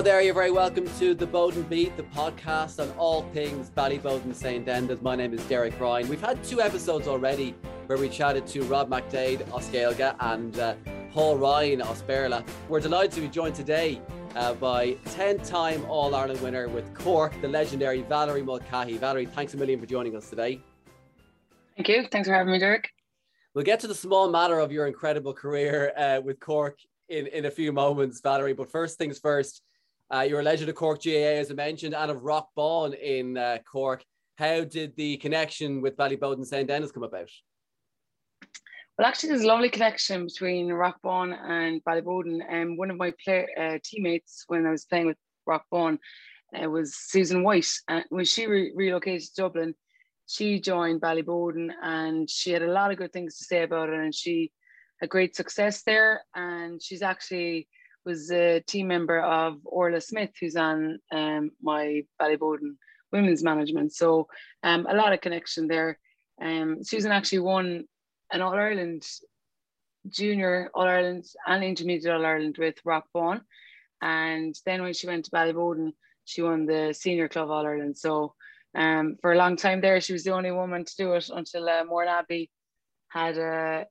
Hello there, you're very welcome to the Bowden Beat, the podcast on all things Ballyboden St. Enda's. My name is Derek Ryan. We've had two episodes already where we chatted to Rob McDade, Oscailga, and uh, Paul Ryan, Osberla. We're delighted to be joined today uh, by 10 time All Ireland winner with Cork, the legendary Valerie Mulcahy. Valerie, thanks a million for joining us today. Thank you. Thanks for having me, Derek. We'll get to the small matter of your incredible career uh, with Cork in, in a few moments, Valerie. But first things first, uh, you're a legend of Cork GAA, as I mentioned, and of Rock Rockbawn in uh, Cork. How did the connection with Ballyboden St. Enda's come about? Well, actually, there's a lovely connection between Rockbawn and Ballyboden. And um, one of my play, uh, teammates when I was playing with Rockbawn uh, was Susan White. And when she re- relocated to Dublin, she joined Ballyboden and she had a lot of good things to say about it. And she had great success there. And she's actually was a team member of Orla Smith, who's on um, my Ballyboden women's management. So um, a lot of connection there. Um, Susan actually won an All Ireland junior All Ireland and intermediate All Ireland with Rockbawn. And then when she went to Ballyboden, she won the senior club All Ireland. So um, for a long time there, she was the only woman to do it until uh, Abbey had uh,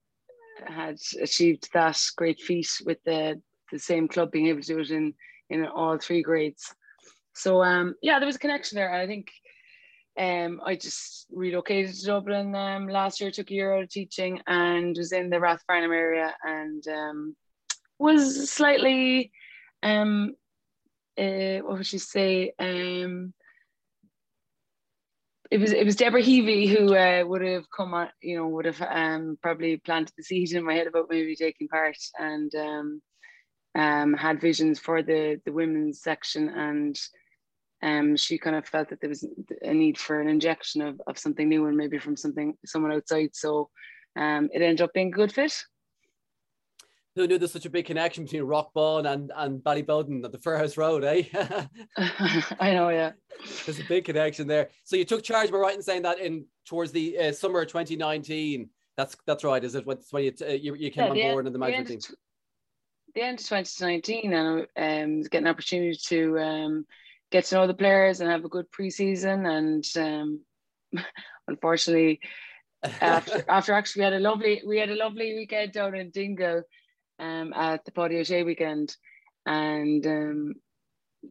had achieved that great feat with the the same club being able to do it in in all three grades. So um, yeah, there was a connection there. I think um, I just relocated to Dublin um, last year, took a year out of teaching and was in the Rathfarnham area and um, was slightly, um, uh, what would you say? Um, it was it was Deborah Heavey who uh, would have come on, you know, would have um, probably planted the seed in my head about maybe taking part. And um, um, had visions for the the women's section, and um, she kind of felt that there was a need for an injection of, of something new and maybe from something someone outside. So um, it ended up being a good fit. Who knew there's such a big connection between Rockbawn and, and Ballyboden at the Firhouse Road, eh? I know, yeah. There's a big connection there. So you took charge, but right in saying that in towards the uh, summer of 2019. That's that's right. Is it when, when you, uh, you, you came yeah, on board in the management team? The end of 2019 and um, get an opportunity to um, get to know the players and have a good preseason. And um, unfortunately, after, after actually we had a lovely we had a lovely weekend down in Dingle um, at the Paddy O'Shea weekend, and um,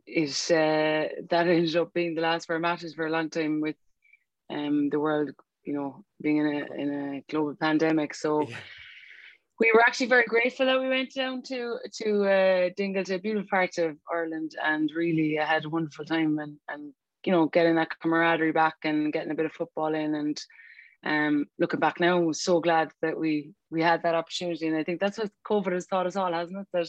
it uh, that ended up being the last four matches for a long time with um, the world, you know, being in a in a global pandemic. So. Yeah we were actually very grateful that we went down to to uh, Dingle, to a beautiful part of Ireland, and really had a wonderful time and and you know getting that camaraderie back and getting a bit of football in and um, looking back now, we're so glad that we we had that opportunity, and I think that's what COVID has taught us all, hasn't it? That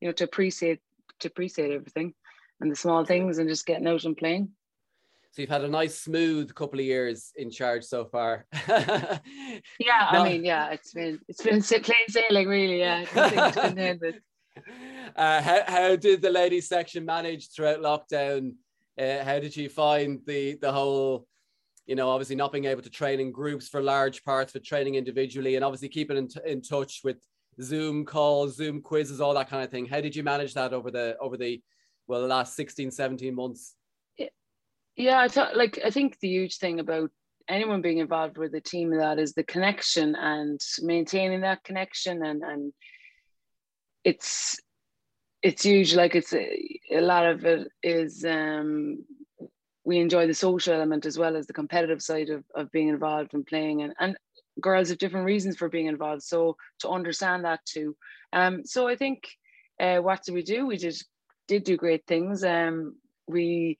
you know to appreciate to appreciate everything and the small things and just getting out and playing. So you've had a nice smooth couple of years in charge so far. yeah, no. I mean, yeah, it's been it's been plain sailing, really. Yeah, uh, how how did the ladies section manage throughout lockdown? Uh, how did you find the the whole? You know, obviously not being able to train in groups for large parts, but training individually, and obviously keeping in, in touch with Zoom calls, Zoom quizzes, all that kind of thing. How did you manage that over the over the well the last 16, 17 months? Yeah, I thought like I think the huge thing about anyone being involved with a team of that is the connection and maintaining that connection and and it's it's huge. Like it's a, a lot of it is um we enjoy the social element as well as the competitive side of, of being involved and playing and, and girls have different reasons for being involved. So to understand that too. Um so i think uh what did we do? We just did do great things. Um we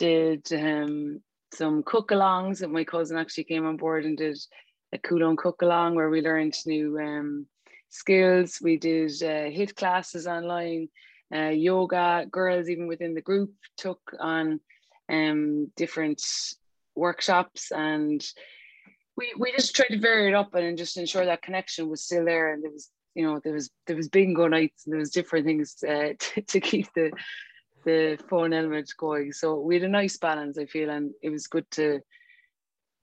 did um, some cook alongs that my cousin actually came on board and did a Coulon cook along where we learned new um, skills. We did uh, HIIT classes online, uh, yoga. Girls, even within the group, took on um, different workshops and we, we just tried to vary it up and just ensure that connection was still there and there was you know there was there was bingo nights and there was different things uh, to, to keep the the fun element going. So we had a nice balance, I feel, and it was good to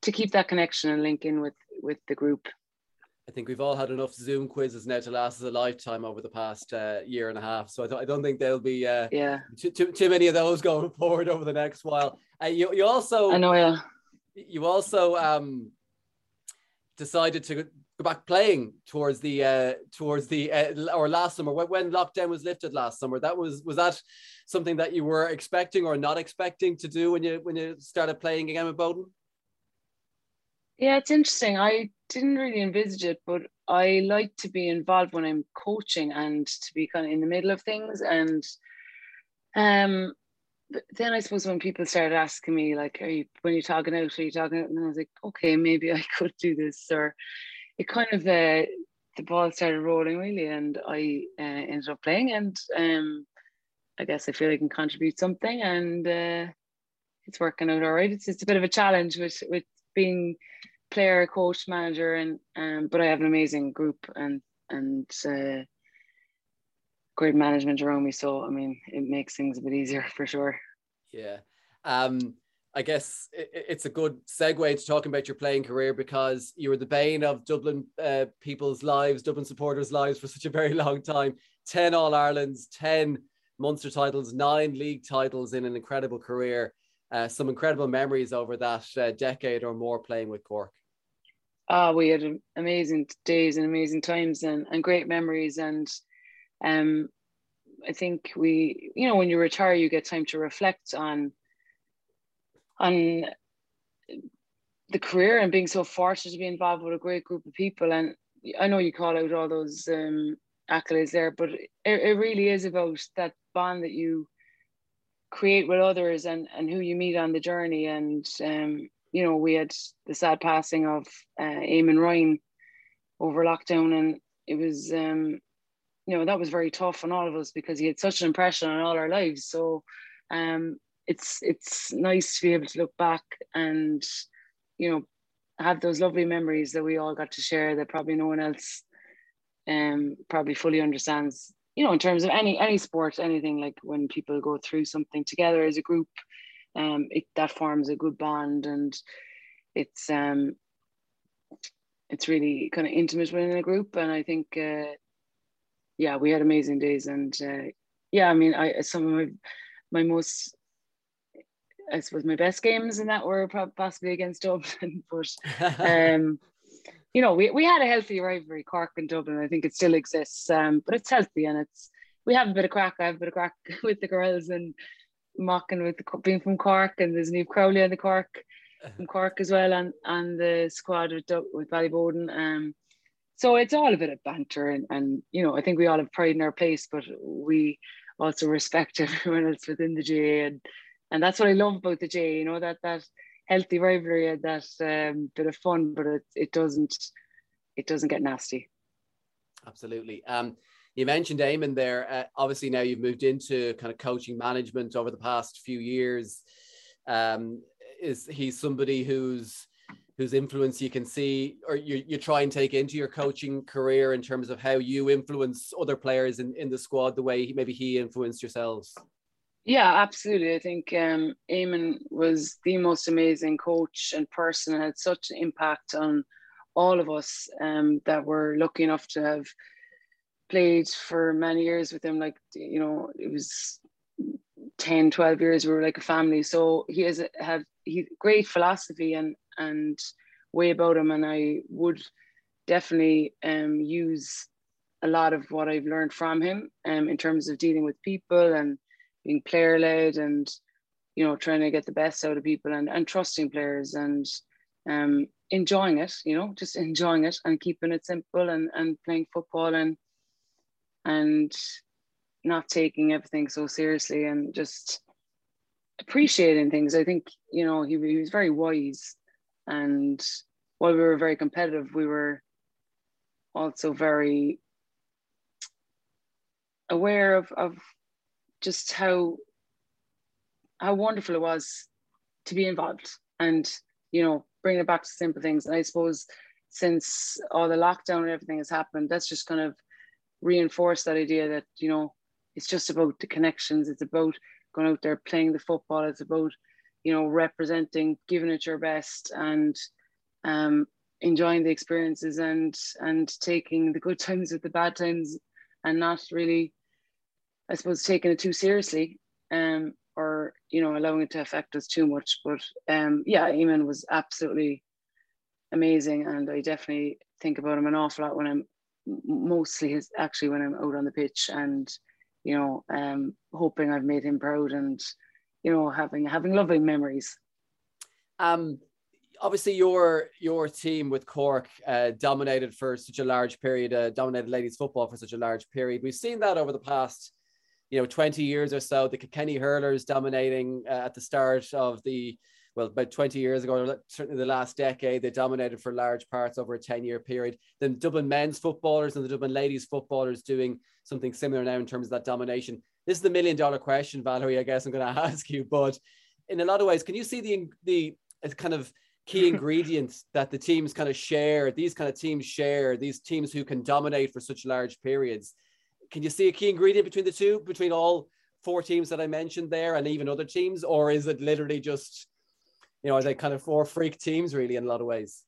to keep that connection and link in with with the group. I think we've all had enough Zoom quizzes now to last us a lifetime over the past uh, year and a half. So I, th- I don't think there'll be uh, yeah too, too, too, many of those going forward over the next while. Uh, you, you also I know yeah you also um, decided to go back playing towards the uh, towards the uh, or last summer when, when lockdown was lifted last summer. That was was that something that you were expecting or not expecting to do when you when you started playing again with Bowden? Yeah, it's interesting. I didn't really envisage it, but I like to be involved when I'm coaching and to be kind of in the middle of things. And um, then I suppose when people started asking me, like, are you when you're talking out, are you talking out? And I was like, okay, maybe I could do this. Or it kind of uh, the ball started rolling really, and I uh, ended up playing. And um, I guess I feel I can contribute something, and uh, it's working out all right. It's it's a bit of a challenge with with being player, coach, manager, and um, but I have an amazing group and and uh, great management around me. So I mean, it makes things a bit easier for sure. Yeah. Um, I guess it's a good segue to talking about your playing career because you were the bane of Dublin uh, people's lives, Dublin supporters' lives for such a very long time. 10 All Irelands, 10 Munster titles, nine league titles in an incredible career. Uh, some incredible memories over that uh, decade or more playing with Cork. Oh, we had amazing days and amazing times and, and great memories. And um, I think we, you know, when you retire, you get time to reflect on on the career and being so fortunate to be involved with a great group of people. And I know you call out all those um, accolades there, but it, it really is about that bond that you create with others and, and who you meet on the journey. And, um, you know, we had the sad passing of uh, Eamon Ryan over lockdown, and it was, um, you know, that was very tough on all of us because he had such an impression on all our lives. So, um, it's it's nice to be able to look back and, you know, have those lovely memories that we all got to share that probably no one else, um, probably fully understands. You know, in terms of any any sport, anything like when people go through something together as a group, um, it that forms a good bond and it's um it's really kind of intimate within a group and I think uh, yeah we had amazing days and uh, yeah I mean I some of my my most I suppose my best games and that were possibly against Dublin but um you know we, we had a healthy rivalry Cork and Dublin I think it still exists um but it's healthy and it's we have a bit of crack I have a bit of crack with the girls and mocking with the, being from Cork, and there's Niamh Crowley on the Cork from Cork as well, and and the squad with with Ballyboden. Um, so it's all a bit of banter, and and you know I think we all have pride in our place, but we also respect everyone else within the GAA and and that's what I love about the J. You know that that healthy rivalry, that um, bit of fun, but it it doesn't it doesn't get nasty. Absolutely. Um, you mentioned Eamon there. Uh, obviously, now you've moved into kind of coaching management over the past few years. Um, is he somebody whose whose influence you can see, or you, you try and take into your coaching career in terms of how you influence other players in, in the squad the way he, maybe he influenced yourselves? Yeah, absolutely. I think um, Eamon was the most amazing coach and person and had such an impact on all of us um, that we're lucky enough to have played for many years with him. Like, you know, it was 10, 12 years. We were like a family. So he has have he great philosophy and and way about him. And I would definitely um, use a lot of what I've learned from him um, in terms of dealing with people and being player led and you know trying to get the best out of people and, and trusting players and um, enjoying it you know just enjoying it and keeping it simple and, and playing football and and not taking everything so seriously and just appreciating things. I think, you know, he, he was very wise. And while we were very competitive, we were also very aware of, of just how how wonderful it was to be involved and you know bring it back to simple things. And i suppose since all the lockdown and everything has happened that's just kind of reinforce that idea that you know it's just about the connections. It's about going out there playing the football. It's about you know representing giving it your best and um enjoying the experiences and and taking the good times with the bad times and not really I suppose taking it too seriously um or you know allowing it to affect us too much but um yeah Eamon was absolutely amazing and I definitely think about him an awful lot when I'm mostly his actually when I'm out on the pitch and you know um hoping I've made him proud and you know having having loving memories um obviously your your team with Cork uh, dominated for such a large period, uh, dominated ladies football for such a large period. We've seen that over the past, you know, 20 years or so. The Kilkenny hurlers dominating uh, at the start of the well, about 20 years ago, certainly the last decade, they dominated for large parts over a 10 year period. then Dublin men's footballers and the Dublin ladies footballers doing something similar now in terms of that domination. This is the million dollar question, Valerie, I guess I'm going to ask you. But in a lot of ways, can you see the, the kind of key ingredients that the teams kind of share, these kind of teams share, these teams who can dominate for such large periods. Can you see a key ingredient between the two, between all four teams that I mentioned there and even other teams? Or is it literally just, you know, are they kind of four freak teams really in a lot of ways?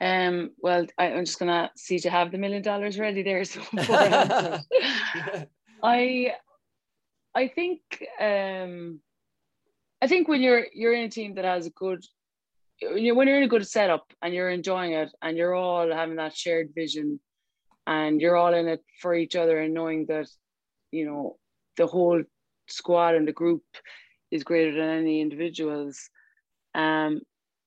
Um, well, I, am just gonna see to have the million dollars ready there. So I I think um I think when you're you're in a team that has a good when you're in a good setup and you're enjoying it and you're all having that shared vision and you're all in it for each other and knowing that you know the whole squad and the group is greater than any individuals um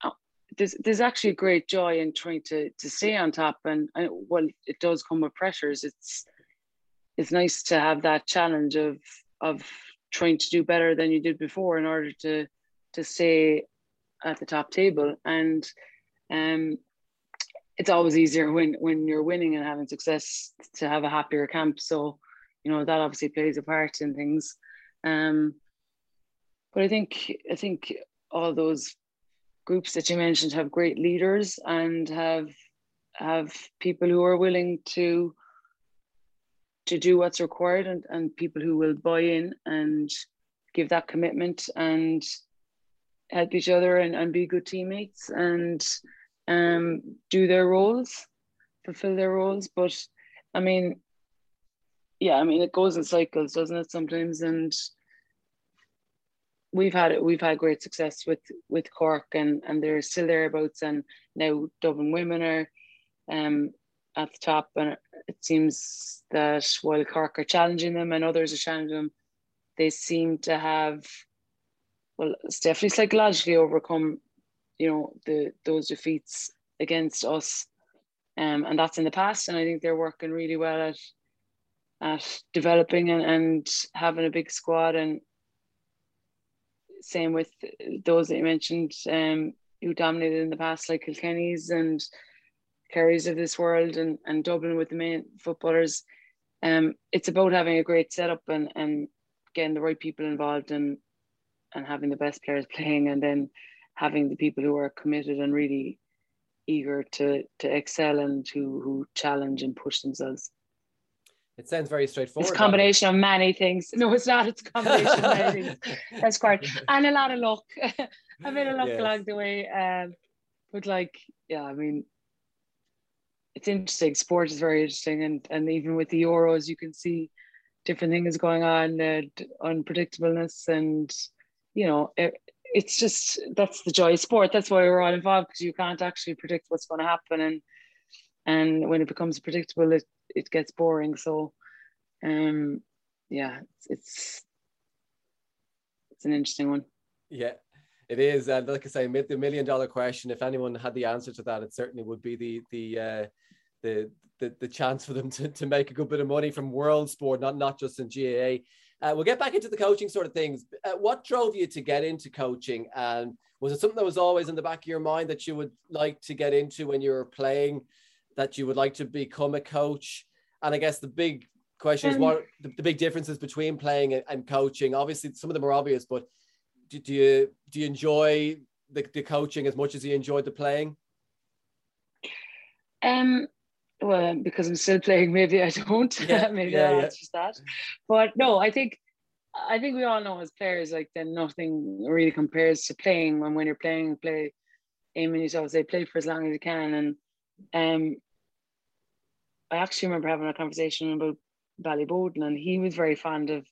uh, there's there's actually great joy in trying to to stay on top. And, and well it does come with pressures. It's it's nice to have that challenge of of trying to do better than you did before in order to to stay at the top table. And um it's always easier when when you're winning and having success to have a happier camp. So you know that obviously plays a part in things. Um but i think i think all those groups that you mentioned have great leaders and have have people who are willing to to do what's required and, and people who will buy in and give that commitment and help each other and, and be good teammates. And um, do their roles, fulfill their roles. But I mean, yeah, I mean, it goes in cycles, doesn't it? Sometimes, and we've had it. We've had great success with with Cork, and and they're still thereabouts. And now Dublin women are um, at the top, and it seems that while Cork are challenging them and others are challenging them, they seem to have, well, it's definitely psychologically overcome, you know, the those defeats against us, um, and that's in the past. And I think they're working really well at at developing and, and having a big squad. And same with those that you mentioned, um, who dominated in the past, like Kilkenny's and Kerry's of this world and, and Dublin with the main footballers. Um, it's about having a great setup and, and getting the right people involved and and having the best players playing and then having the people who are committed and really eager to to excel and to who challenge and push themselves. It sounds very straightforward. It's a combination of many things. No, it's not. It's a combination of many things. That's correct. And a lot of luck. I made a luck yes. along the way. Um, but like, yeah, I mean, it's interesting. Sport is very interesting, and and even with the Euros, you can see different things going on, uh, unpredictableness, and you know, it, it's just that's the joy of sport. That's why we're all involved because you can't actually predict what's going to happen, and and when it becomes predictable, it it gets boring. So, um, yeah, it's it's, it's an interesting one. Yeah, it is, and like I say, the million dollar question. If anyone had the answer to that, it certainly would be the the uh, the, the, the chance for them to, to make a good bit of money from world sport, not, not just in GAA. Uh, we'll get back into the coaching sort of things. Uh, what drove you to get into coaching? And was it something that was always in the back of your mind that you would like to get into when you were playing, that you would like to become a coach? And I guess the big question is um, what the, the, big differences between playing and, and, coaching? Obviously, some of them are obvious, but do, do you do you enjoy the, the coaching as much as you enjoyed the playing? Um, well, because I'm still playing, maybe I don't. Yeah, maybe yeah, yeah. just that. But no, I think I think we all know as players, like then nothing really compares to playing. When when you're playing, play aiming yourself, say play for as long as you can. And um, I actually remember having a conversation about Ballyboden, and he was very fond of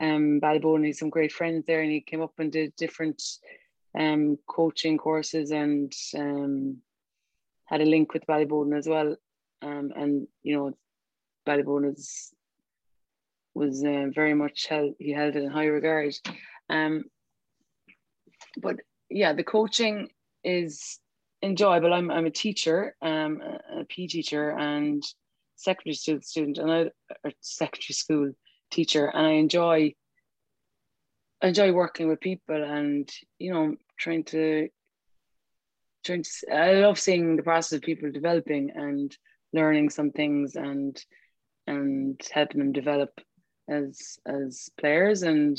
um, Ballyboden. He's some great friends there, and he came up and did different um, coaching courses and um, had a link with Ballyboden as well. Um, and you know, Ballyboden is, was uh, very much held. He held it in high regard. Um, but yeah, the coaching is enjoyable. I'm I'm a teacher, um, a, a P teacher and secondary school student, and I or secondary school teacher, and I enjoy enjoy working with people and you know trying to trying to I love seeing the process of people developing and learning some things and and helping them develop as as players and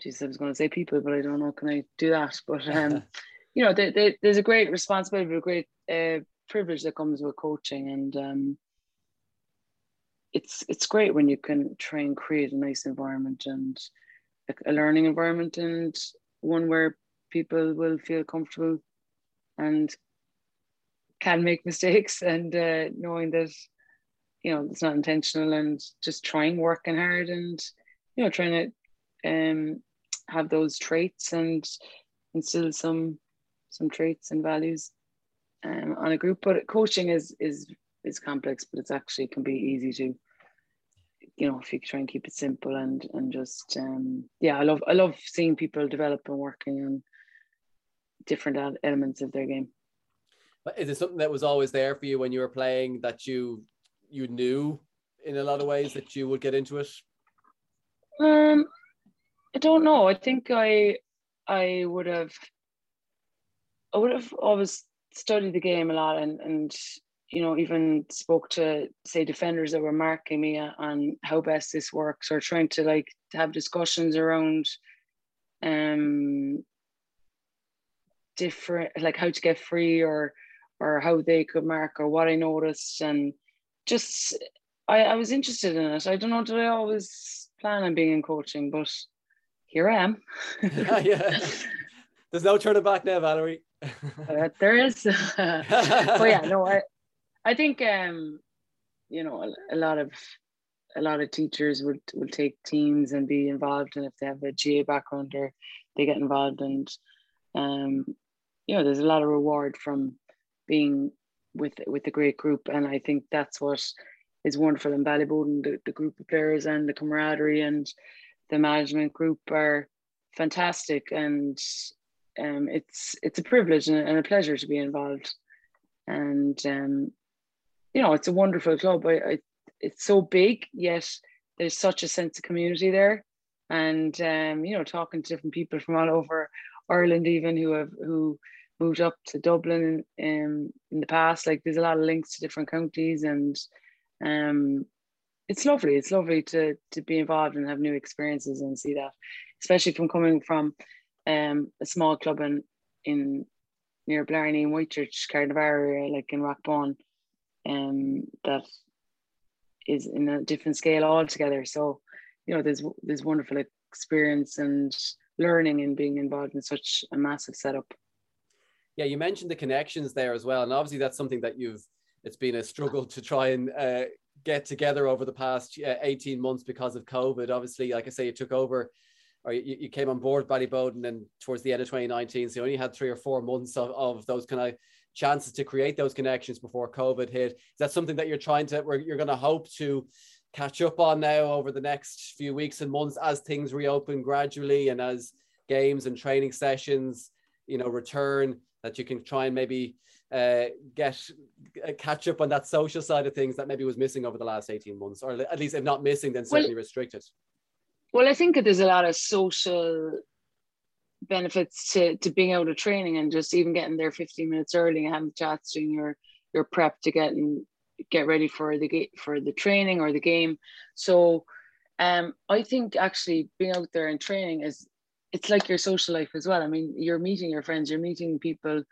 geez, I was going to say people, but I don't know can I do that? But um, you know, they, they, there's a great responsibility, a great uh, privilege that comes with coaching, and um, it's it's great when you can try and create a nice environment and a, a learning environment and one where people will feel comfortable and can make mistakes and uh, knowing that you know it's not intentional and just trying working hard and you know trying to um have those traits and instill some some traits and values um, on a group. But coaching is is is complex but it's actually can be easy to you know if you try and keep it simple and and just um yeah i love i love seeing people develop and working on different elements of their game is it something that was always there for you when you were playing that you you knew in a lot of ways that you would get into it? Um i don't know. I think i i would have i would have always studied the game a lot and and you know, even spoke to say defenders that were marking me on how best this works, or trying to like have discussions around um different like how to get free or or how they could mark or what I noticed and just I, I was interested in it. I don't know, did I always plan on being in coaching, but here I am. yeah. There's no turning back now, Valerie. uh, there is. but yeah, no, I, I think um, you know a, a, lot of a lot of teachers would will take teams and be involved, and if they have a GAA background, or they get involved, and um, you know, there's a lot of reward from being with with a great group, and I think that's what is wonderful in Ballyboden. The, the group of players and the camaraderie and the management group are fantastic, and um, it's it's a privilege and a, and a pleasure to be involved. And um, you know, it's a wonderful club. I, I, it's so big, yet there's such a sense of community there. And um, you know, talking to different people from all over Ireland, even who have who moved up to Dublin in, um, in the past. Like there's a lot of links to different counties, and um, it's lovely. It's lovely to to be involved and have new experiences and see that, especially from coming from um, a small club in in near Blarney and Whitechurch, area, like in Rathbone um, that is in a different scale altogether. So, you know, there's there's wonderful experience and learning and being involved in such a massive setup. Yeah, you mentioned the connections there as well, and obviously that's something that you've. It's been a struggle to try and uh, get together over the past uh, 18 months because of COVID. Obviously, like I say, you took over or you, you came on board Ballyboden and then towards the end of 2019. So you only had three or four months of, of those kind of chances to create those connections before COVID hit. Is that something that you're trying to, you're going to hope to catch up on now over the next few weeks and months as things reopen gradually and as games and training sessions, you know, return that you can try and maybe uh, get uh, catch up on that social side of things that maybe was missing over the last 18 months, or at least if not missing, then certainly well, restricted. Well, I think that there's a lot of social benefits to, to being out of training and just even getting there 15 minutes early and having chats doing your your prep to get and get ready for the for the training or the game. So um I think actually being out there and training is it's like your social life as well. I mean, you're meeting your friends, you're meeting people,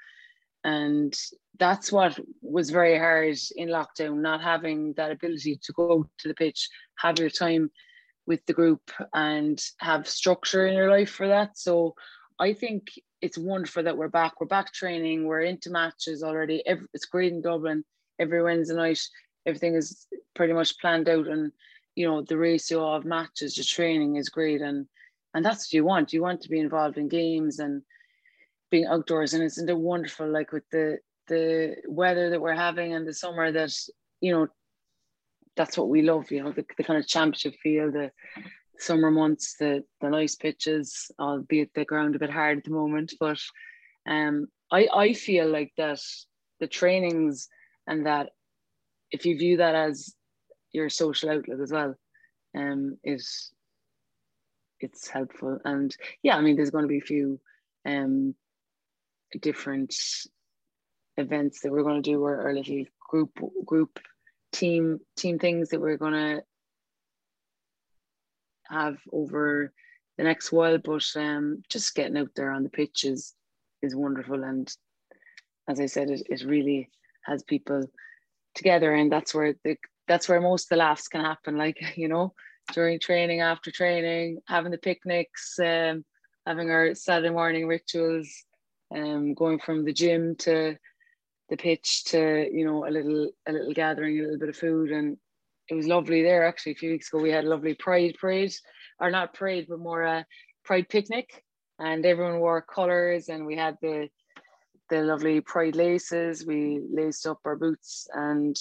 and that's what was very hard in lockdown, not having that ability to go to the pitch, have your time with the group and have structure in your life for that. So I think it's wonderful that we're back. We're back training. We're into matches already. It's great in Dublin. Every Wednesday night, everything is pretty much planned out, and you know the ratio of matches to training is great, and and that's what you want. You want to be involved in games and being outdoors, and isn't it wonderful? Like with the the weather that we're having and the summer, that you know that's what we love. You know the, the kind of championship feel, the summer months, the the nice pitches, albeit the ground a bit hard at the moment. But um, I I feel like that the trainings and that if you view that as your social outlet as well, um, is it's helpful. And yeah, I mean, there's going to be a few um different events that we're going to do, or, or little group group team team things that we're going to have over the next while. But um, just getting out there on the pitch is, is wonderful. And as I said, it, it really has people together. And that's where the that's where most of the laughs can happen. Like, you know, during training, after training, having the picnics, um, having our Saturday morning rituals, um, going from the gym to the pitch to you know a little a little gathering, a little bit of food, and it was lovely there actually. A few weeks ago, we had a lovely Pride parade, or not parade, but more a Pride picnic, and everyone wore colours, and we had the the lovely Pride laces. We laced up our boots, and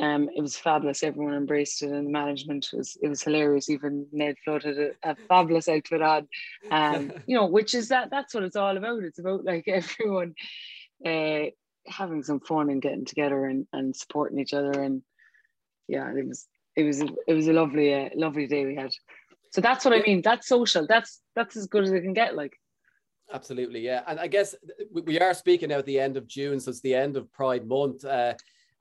um, it was fabulous. Everyone embraced it, and the management was it was hilarious. Even Ned Flood had a, a fabulous outfit on, um, you know, which is that that's what it's all about. It's about like everyone uh, having some fun and getting together and, and supporting each other and yeah, it was it was it was a lovely uh, lovely day we had. So that's what I mean. That's social. That's that's as good as it can get. Like. Absolutely, yeah. And I guess we are speaking now at the end of June, so it's the end of Pride Month, uh,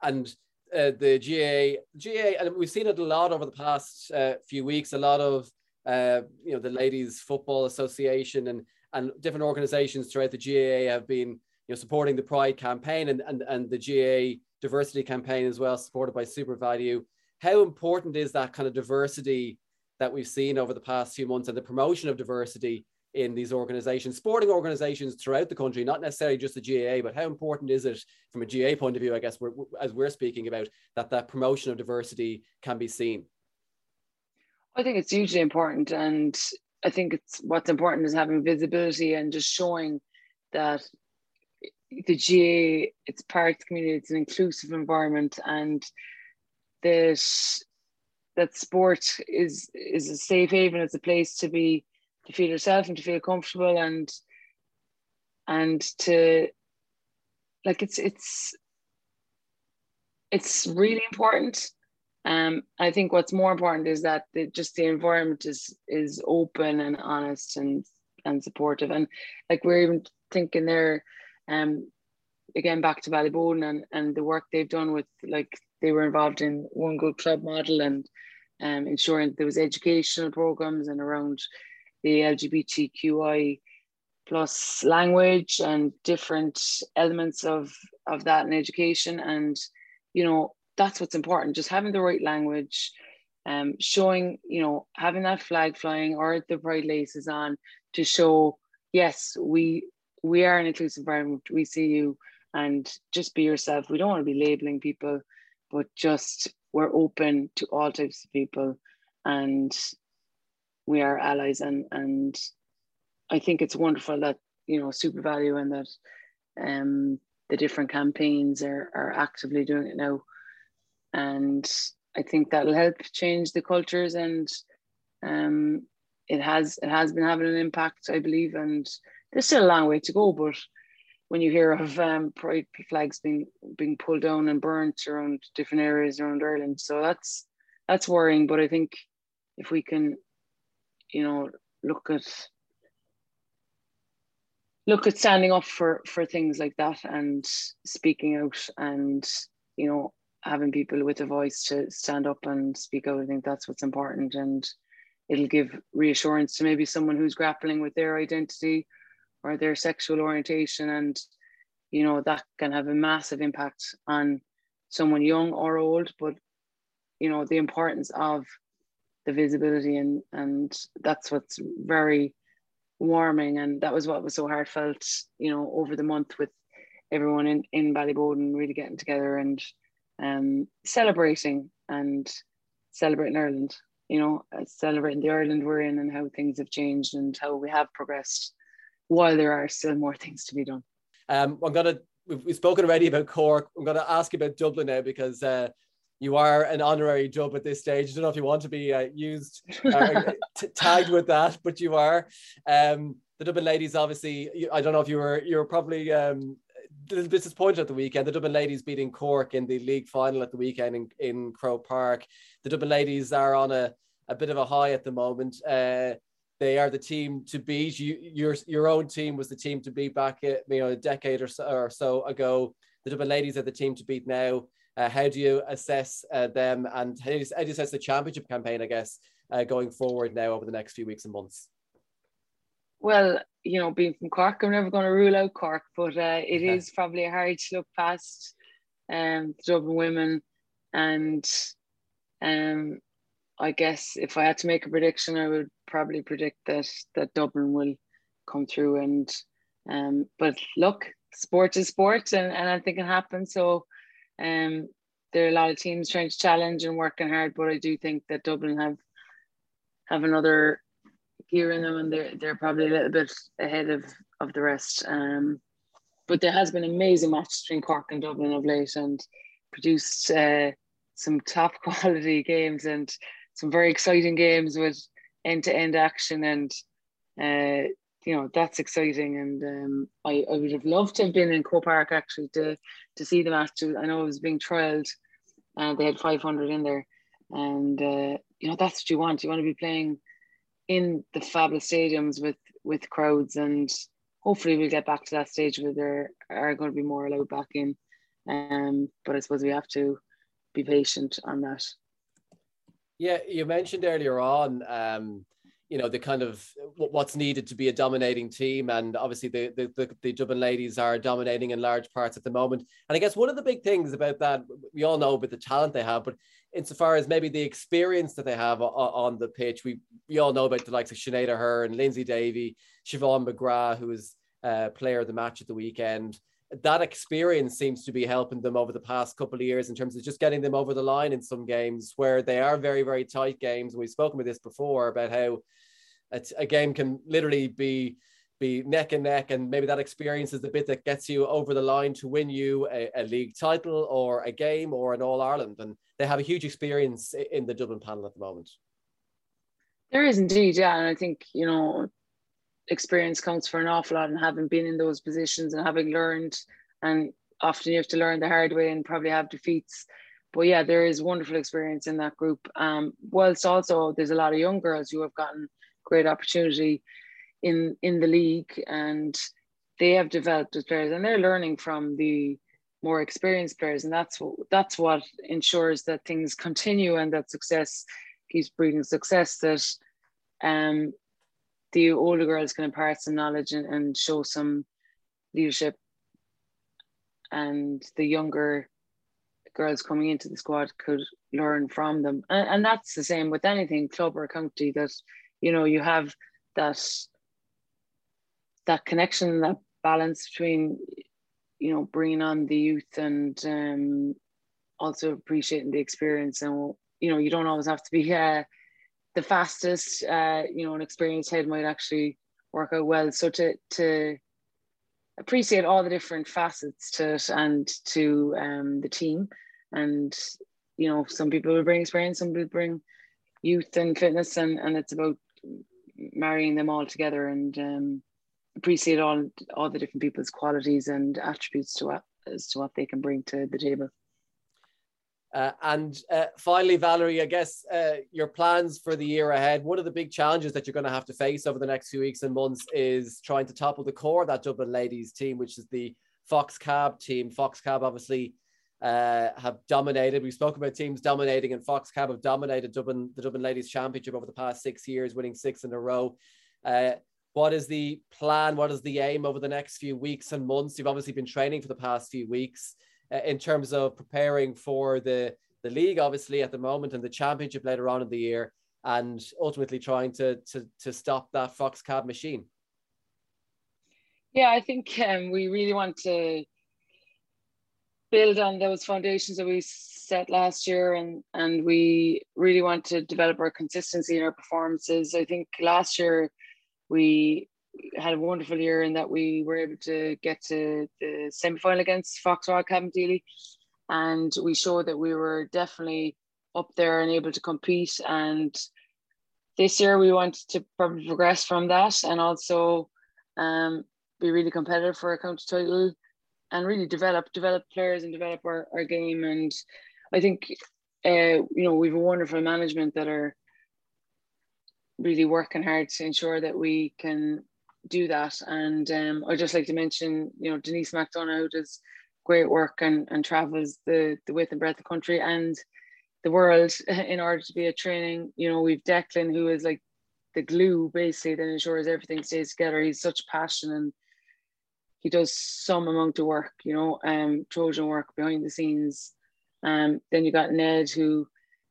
and uh, the GAA, GAA, and we've seen it a lot over the past uh, few weeks. A lot of uh, you know the Ladies Football Association and and different organisations throughout the GAA have been you know supporting the Pride campaign and and and the GAA diversity campaign as well, supported by SuperValu. How important is that kind of diversity that we've seen over the past few months and the promotion of diversity in these organizations, sporting organizations throughout the country, not necessarily just the GAA, but how important is it from a GAA point of view, I guess, we're, as we're speaking about, that that promotion of diversity can be seen? I think it's hugely important. And I think it's what's important is having visibility and just showing that the GAA, it's part of the community, it's an inclusive environment, and that that sport is is a safe haven. It's a place to be to feel yourself and to feel comfortable and and to like it's it's it's really important. Um, I think what's more important is that the, just the environment is is open and honest and and supportive. And like we're even thinking there um, again back to Ballyboden and, and the work they've done with like they were involved in one good club model and um, ensuring there was educational programs and around the LGBTQI plus language and different elements of of that in education and you know that's what's important just having the right language um showing you know having that flag flying or the bright laces on to show yes we we are an inclusive environment. We see you and just be yourself. We don't want to be labeling people, but just we're open to all types of people and we are allies and and I think it's wonderful that you know SuperValu and that um the different campaigns are are actively doing it now and I think that'll help change the cultures and um it has it has been having an impact I believe and there's still a long way to go, but when you hear of um, pride flags being being pulled down and burnt around different areas around Ireland, so that's that's worrying. But I think if we can, you know, look at look at standing up for for things like that and speaking out and you know having people with a voice to stand up and speak out. I think that's what's important and it'll give reassurance to maybe someone who's grappling with their identity or their sexual orientation and you know that can have a massive impact on someone young or old. But you know the importance of the visibility and and that's what's very warming, and that was what was so heartfelt, you know, over the month with everyone in in Ballyboden really getting together and um, celebrating and celebrating Ireland. You know, uh, celebrating the Ireland we're in and how things have changed and how we have progressed, while there are still more things to be done. Um, I'm gonna we've, we've spoken already about Cork. I'm gonna ask you about Dublin now because uh, you are an honorary dub at this stage. I don't know if you want to be uh, used uh, t- tagged with that, but you are. Um, the Dublin ladies, obviously, I don't know if you were you were probably um, a little bit disappointed at the weekend. The Dublin ladies beating Cork in the league final at the weekend in, in Croke Park. The Dublin ladies are on a, a bit of a high at the moment. Uh, they are the team to beat. You, your your own team was the team to beat back you know a decade or so, or so ago. The Dublin ladies are the team to beat now. Uh, how do you assess uh, them and how do, you, how do you assess the championship campaign, I guess, uh, going forward now over the next few weeks and months? Well, you know, being from Cork, I'm never going to rule out Cork, but uh, it yeah. is probably hard to look past um, the Dublin women. And um, I guess if I had to make a prediction, I would probably predict that that Dublin will come through. And um, but look, sport is sport, and, and I think it happens. So um, there are a lot of teams trying to challenge and working hard, but I do think that Dublin have have another gear in them, and they're they're probably a little bit ahead of of the rest. Um, but there has been amazing matches between Cork and Dublin of late, and produced uh, some top quality games and some very exciting games with end to end action and. Uh, you know that's exciting. And um, I, I would have loved to have been in Croke Park actually to to see the match. I know it was being trialed and they had 500 in there. And uh, you know that's what you want. You want to be playing in the fabulous stadiums with with crowds and hopefully we'll get back to that stage where there are going to be more allowed back in. Um, but I suppose we have to be patient on that. Yeah you mentioned earlier on um, you know the kind of what's needed to be a dominating team. And obviously the, the the, the Dublin ladies are dominating in large parts at the moment. And I guess one of the big things about that we all know about the talent they have but insofar as maybe the experience that they have on the pitch we we all know about the likes of Sinead and Lyndsey Davey Siobhan McGrath who was uh, player of the match at the weekend that experience seems to be helping them over the past couple of years in terms of just getting them over the line in some games where they are very very tight games. We've spoken about this before about how a, a game can literally be be neck and neck and maybe that experience is the bit that gets you over the line to win you a, a, league title or a game or an all ireland. And they have a huge experience in the dublin panel at the moment. There is indeed yeah. And i think you know experience counts for an awful lot and having been in those positions and having learned and often you have to learn the hard way and probably have defeats. But yeah there is wonderful experience in that group. Um whilst also there's a lot of young girls who have gotten great opportunity in in the league and they have developed as players and they're learning from the more experienced players and that's what that's what ensures that things continue and that success keeps breeding success that um the older girls can impart some knowledge and, and show some leadership. And the younger girls coming into the squad could learn from them. And, and that's the same with anything club or county that you know you have that that connection that balance between you know bringing on the youth and um, also appreciating the experience. And you know you don't always have to be uh, the fastest uh, you know an experienced head might actually work out well so to to appreciate all the different facets to it and to um, the team and you know some people will bring experience some people bring youth and fitness and and it's about marrying them all together and um, appreciate all all the different people's qualities and attributes to what as to what they can bring to the table. Uh, and uh, finally, Valerie, I guess uh, your plans for the year ahead. One of the big challenges that you're going to have to face over the next few weeks and months is trying to topple the core of that Dublin ladies team, which is the Fox Cab team. Fox Cab obviously uh, have dominated. We spoke about teams dominating, and Fox Cab have dominated Dublin, the Dublin Ladies Championship over the past six years, winning six in a row. Uh, what is the plan? What is the aim over the next few weeks and months? You've obviously been training for the past few weeks in terms of preparing for the the league, obviously at the moment, and the championship later on in the year, and ultimately trying to to to stop that Fox Cab machine. Yeah, I think um, we really want to build on those foundations that we set last year and and we really want to develop our consistency in our performances. I think last year we had a wonderful year in that we were able to get to the semi-final against Foxrock Cabinteely and we showed that we were definitely up there and able to compete. And this year we want to probably progress from that. And also um, be really competitive for a county title and really develop develop players and develop our, our game. And I think uh, you know we've a wonderful management that are really working hard to ensure that we can do that. And um, I'd just like to mention you know Denise McDonough who does great work and, and travels the, the width and breadth of the country and the world in order to be a training. You know we've Declan who is like the glue basically that ensures everything stays together. He's such passion and he does some amount of work, you know, um, Trojan work behind the scenes. Um, then you got Ned, who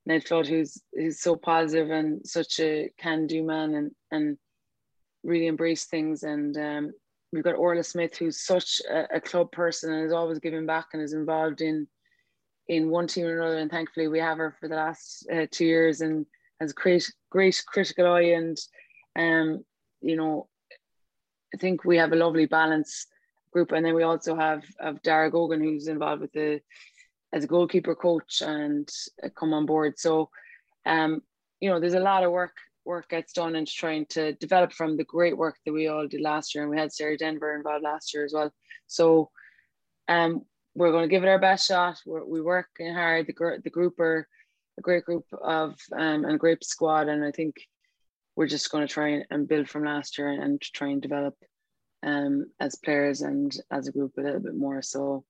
Ned Flood, who's who's so positive and such a can-do man, and and really embrace things. And um, we've got Orla Smith, who's such a, a, club person and is always giving back and is involved in in one team or another. And thankfully, we have her for the last uh, two years and has great great critical eye and um, you know, I think we have a lovely balance group. And then we also have of Dara Gogan, who's involved with the as a goalkeeper coach and uh, come on board. So, um, you know, there's a lot of work work gets done and trying to develop from the great work that we all did last year, and we had Sarah Denver involved last year as well. So, um, we're going to give it our best shot. We're, we working hard. The the group are a great group of um, and a great squad, and I think we're just going to try and build from last year and, and try and develop um, as players and as a group a little bit more. So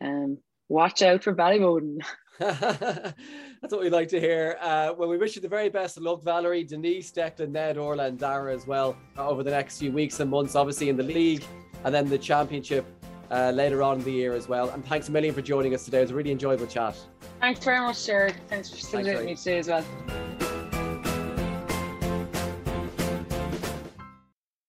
um, watch out for Ballyboden. That's what we like to hear. Uh, well, we wish you the very best of luck, Valerie, Denise, Declan, Ned, Orla, and Dara as well uh, over the next few weeks and months, obviously in the league and then the championship uh, later on in the year as well. And thanks a million for joining us today. It was a really enjoyable chat. Thanks very much, Jared. Thanks for facilitating me today as well.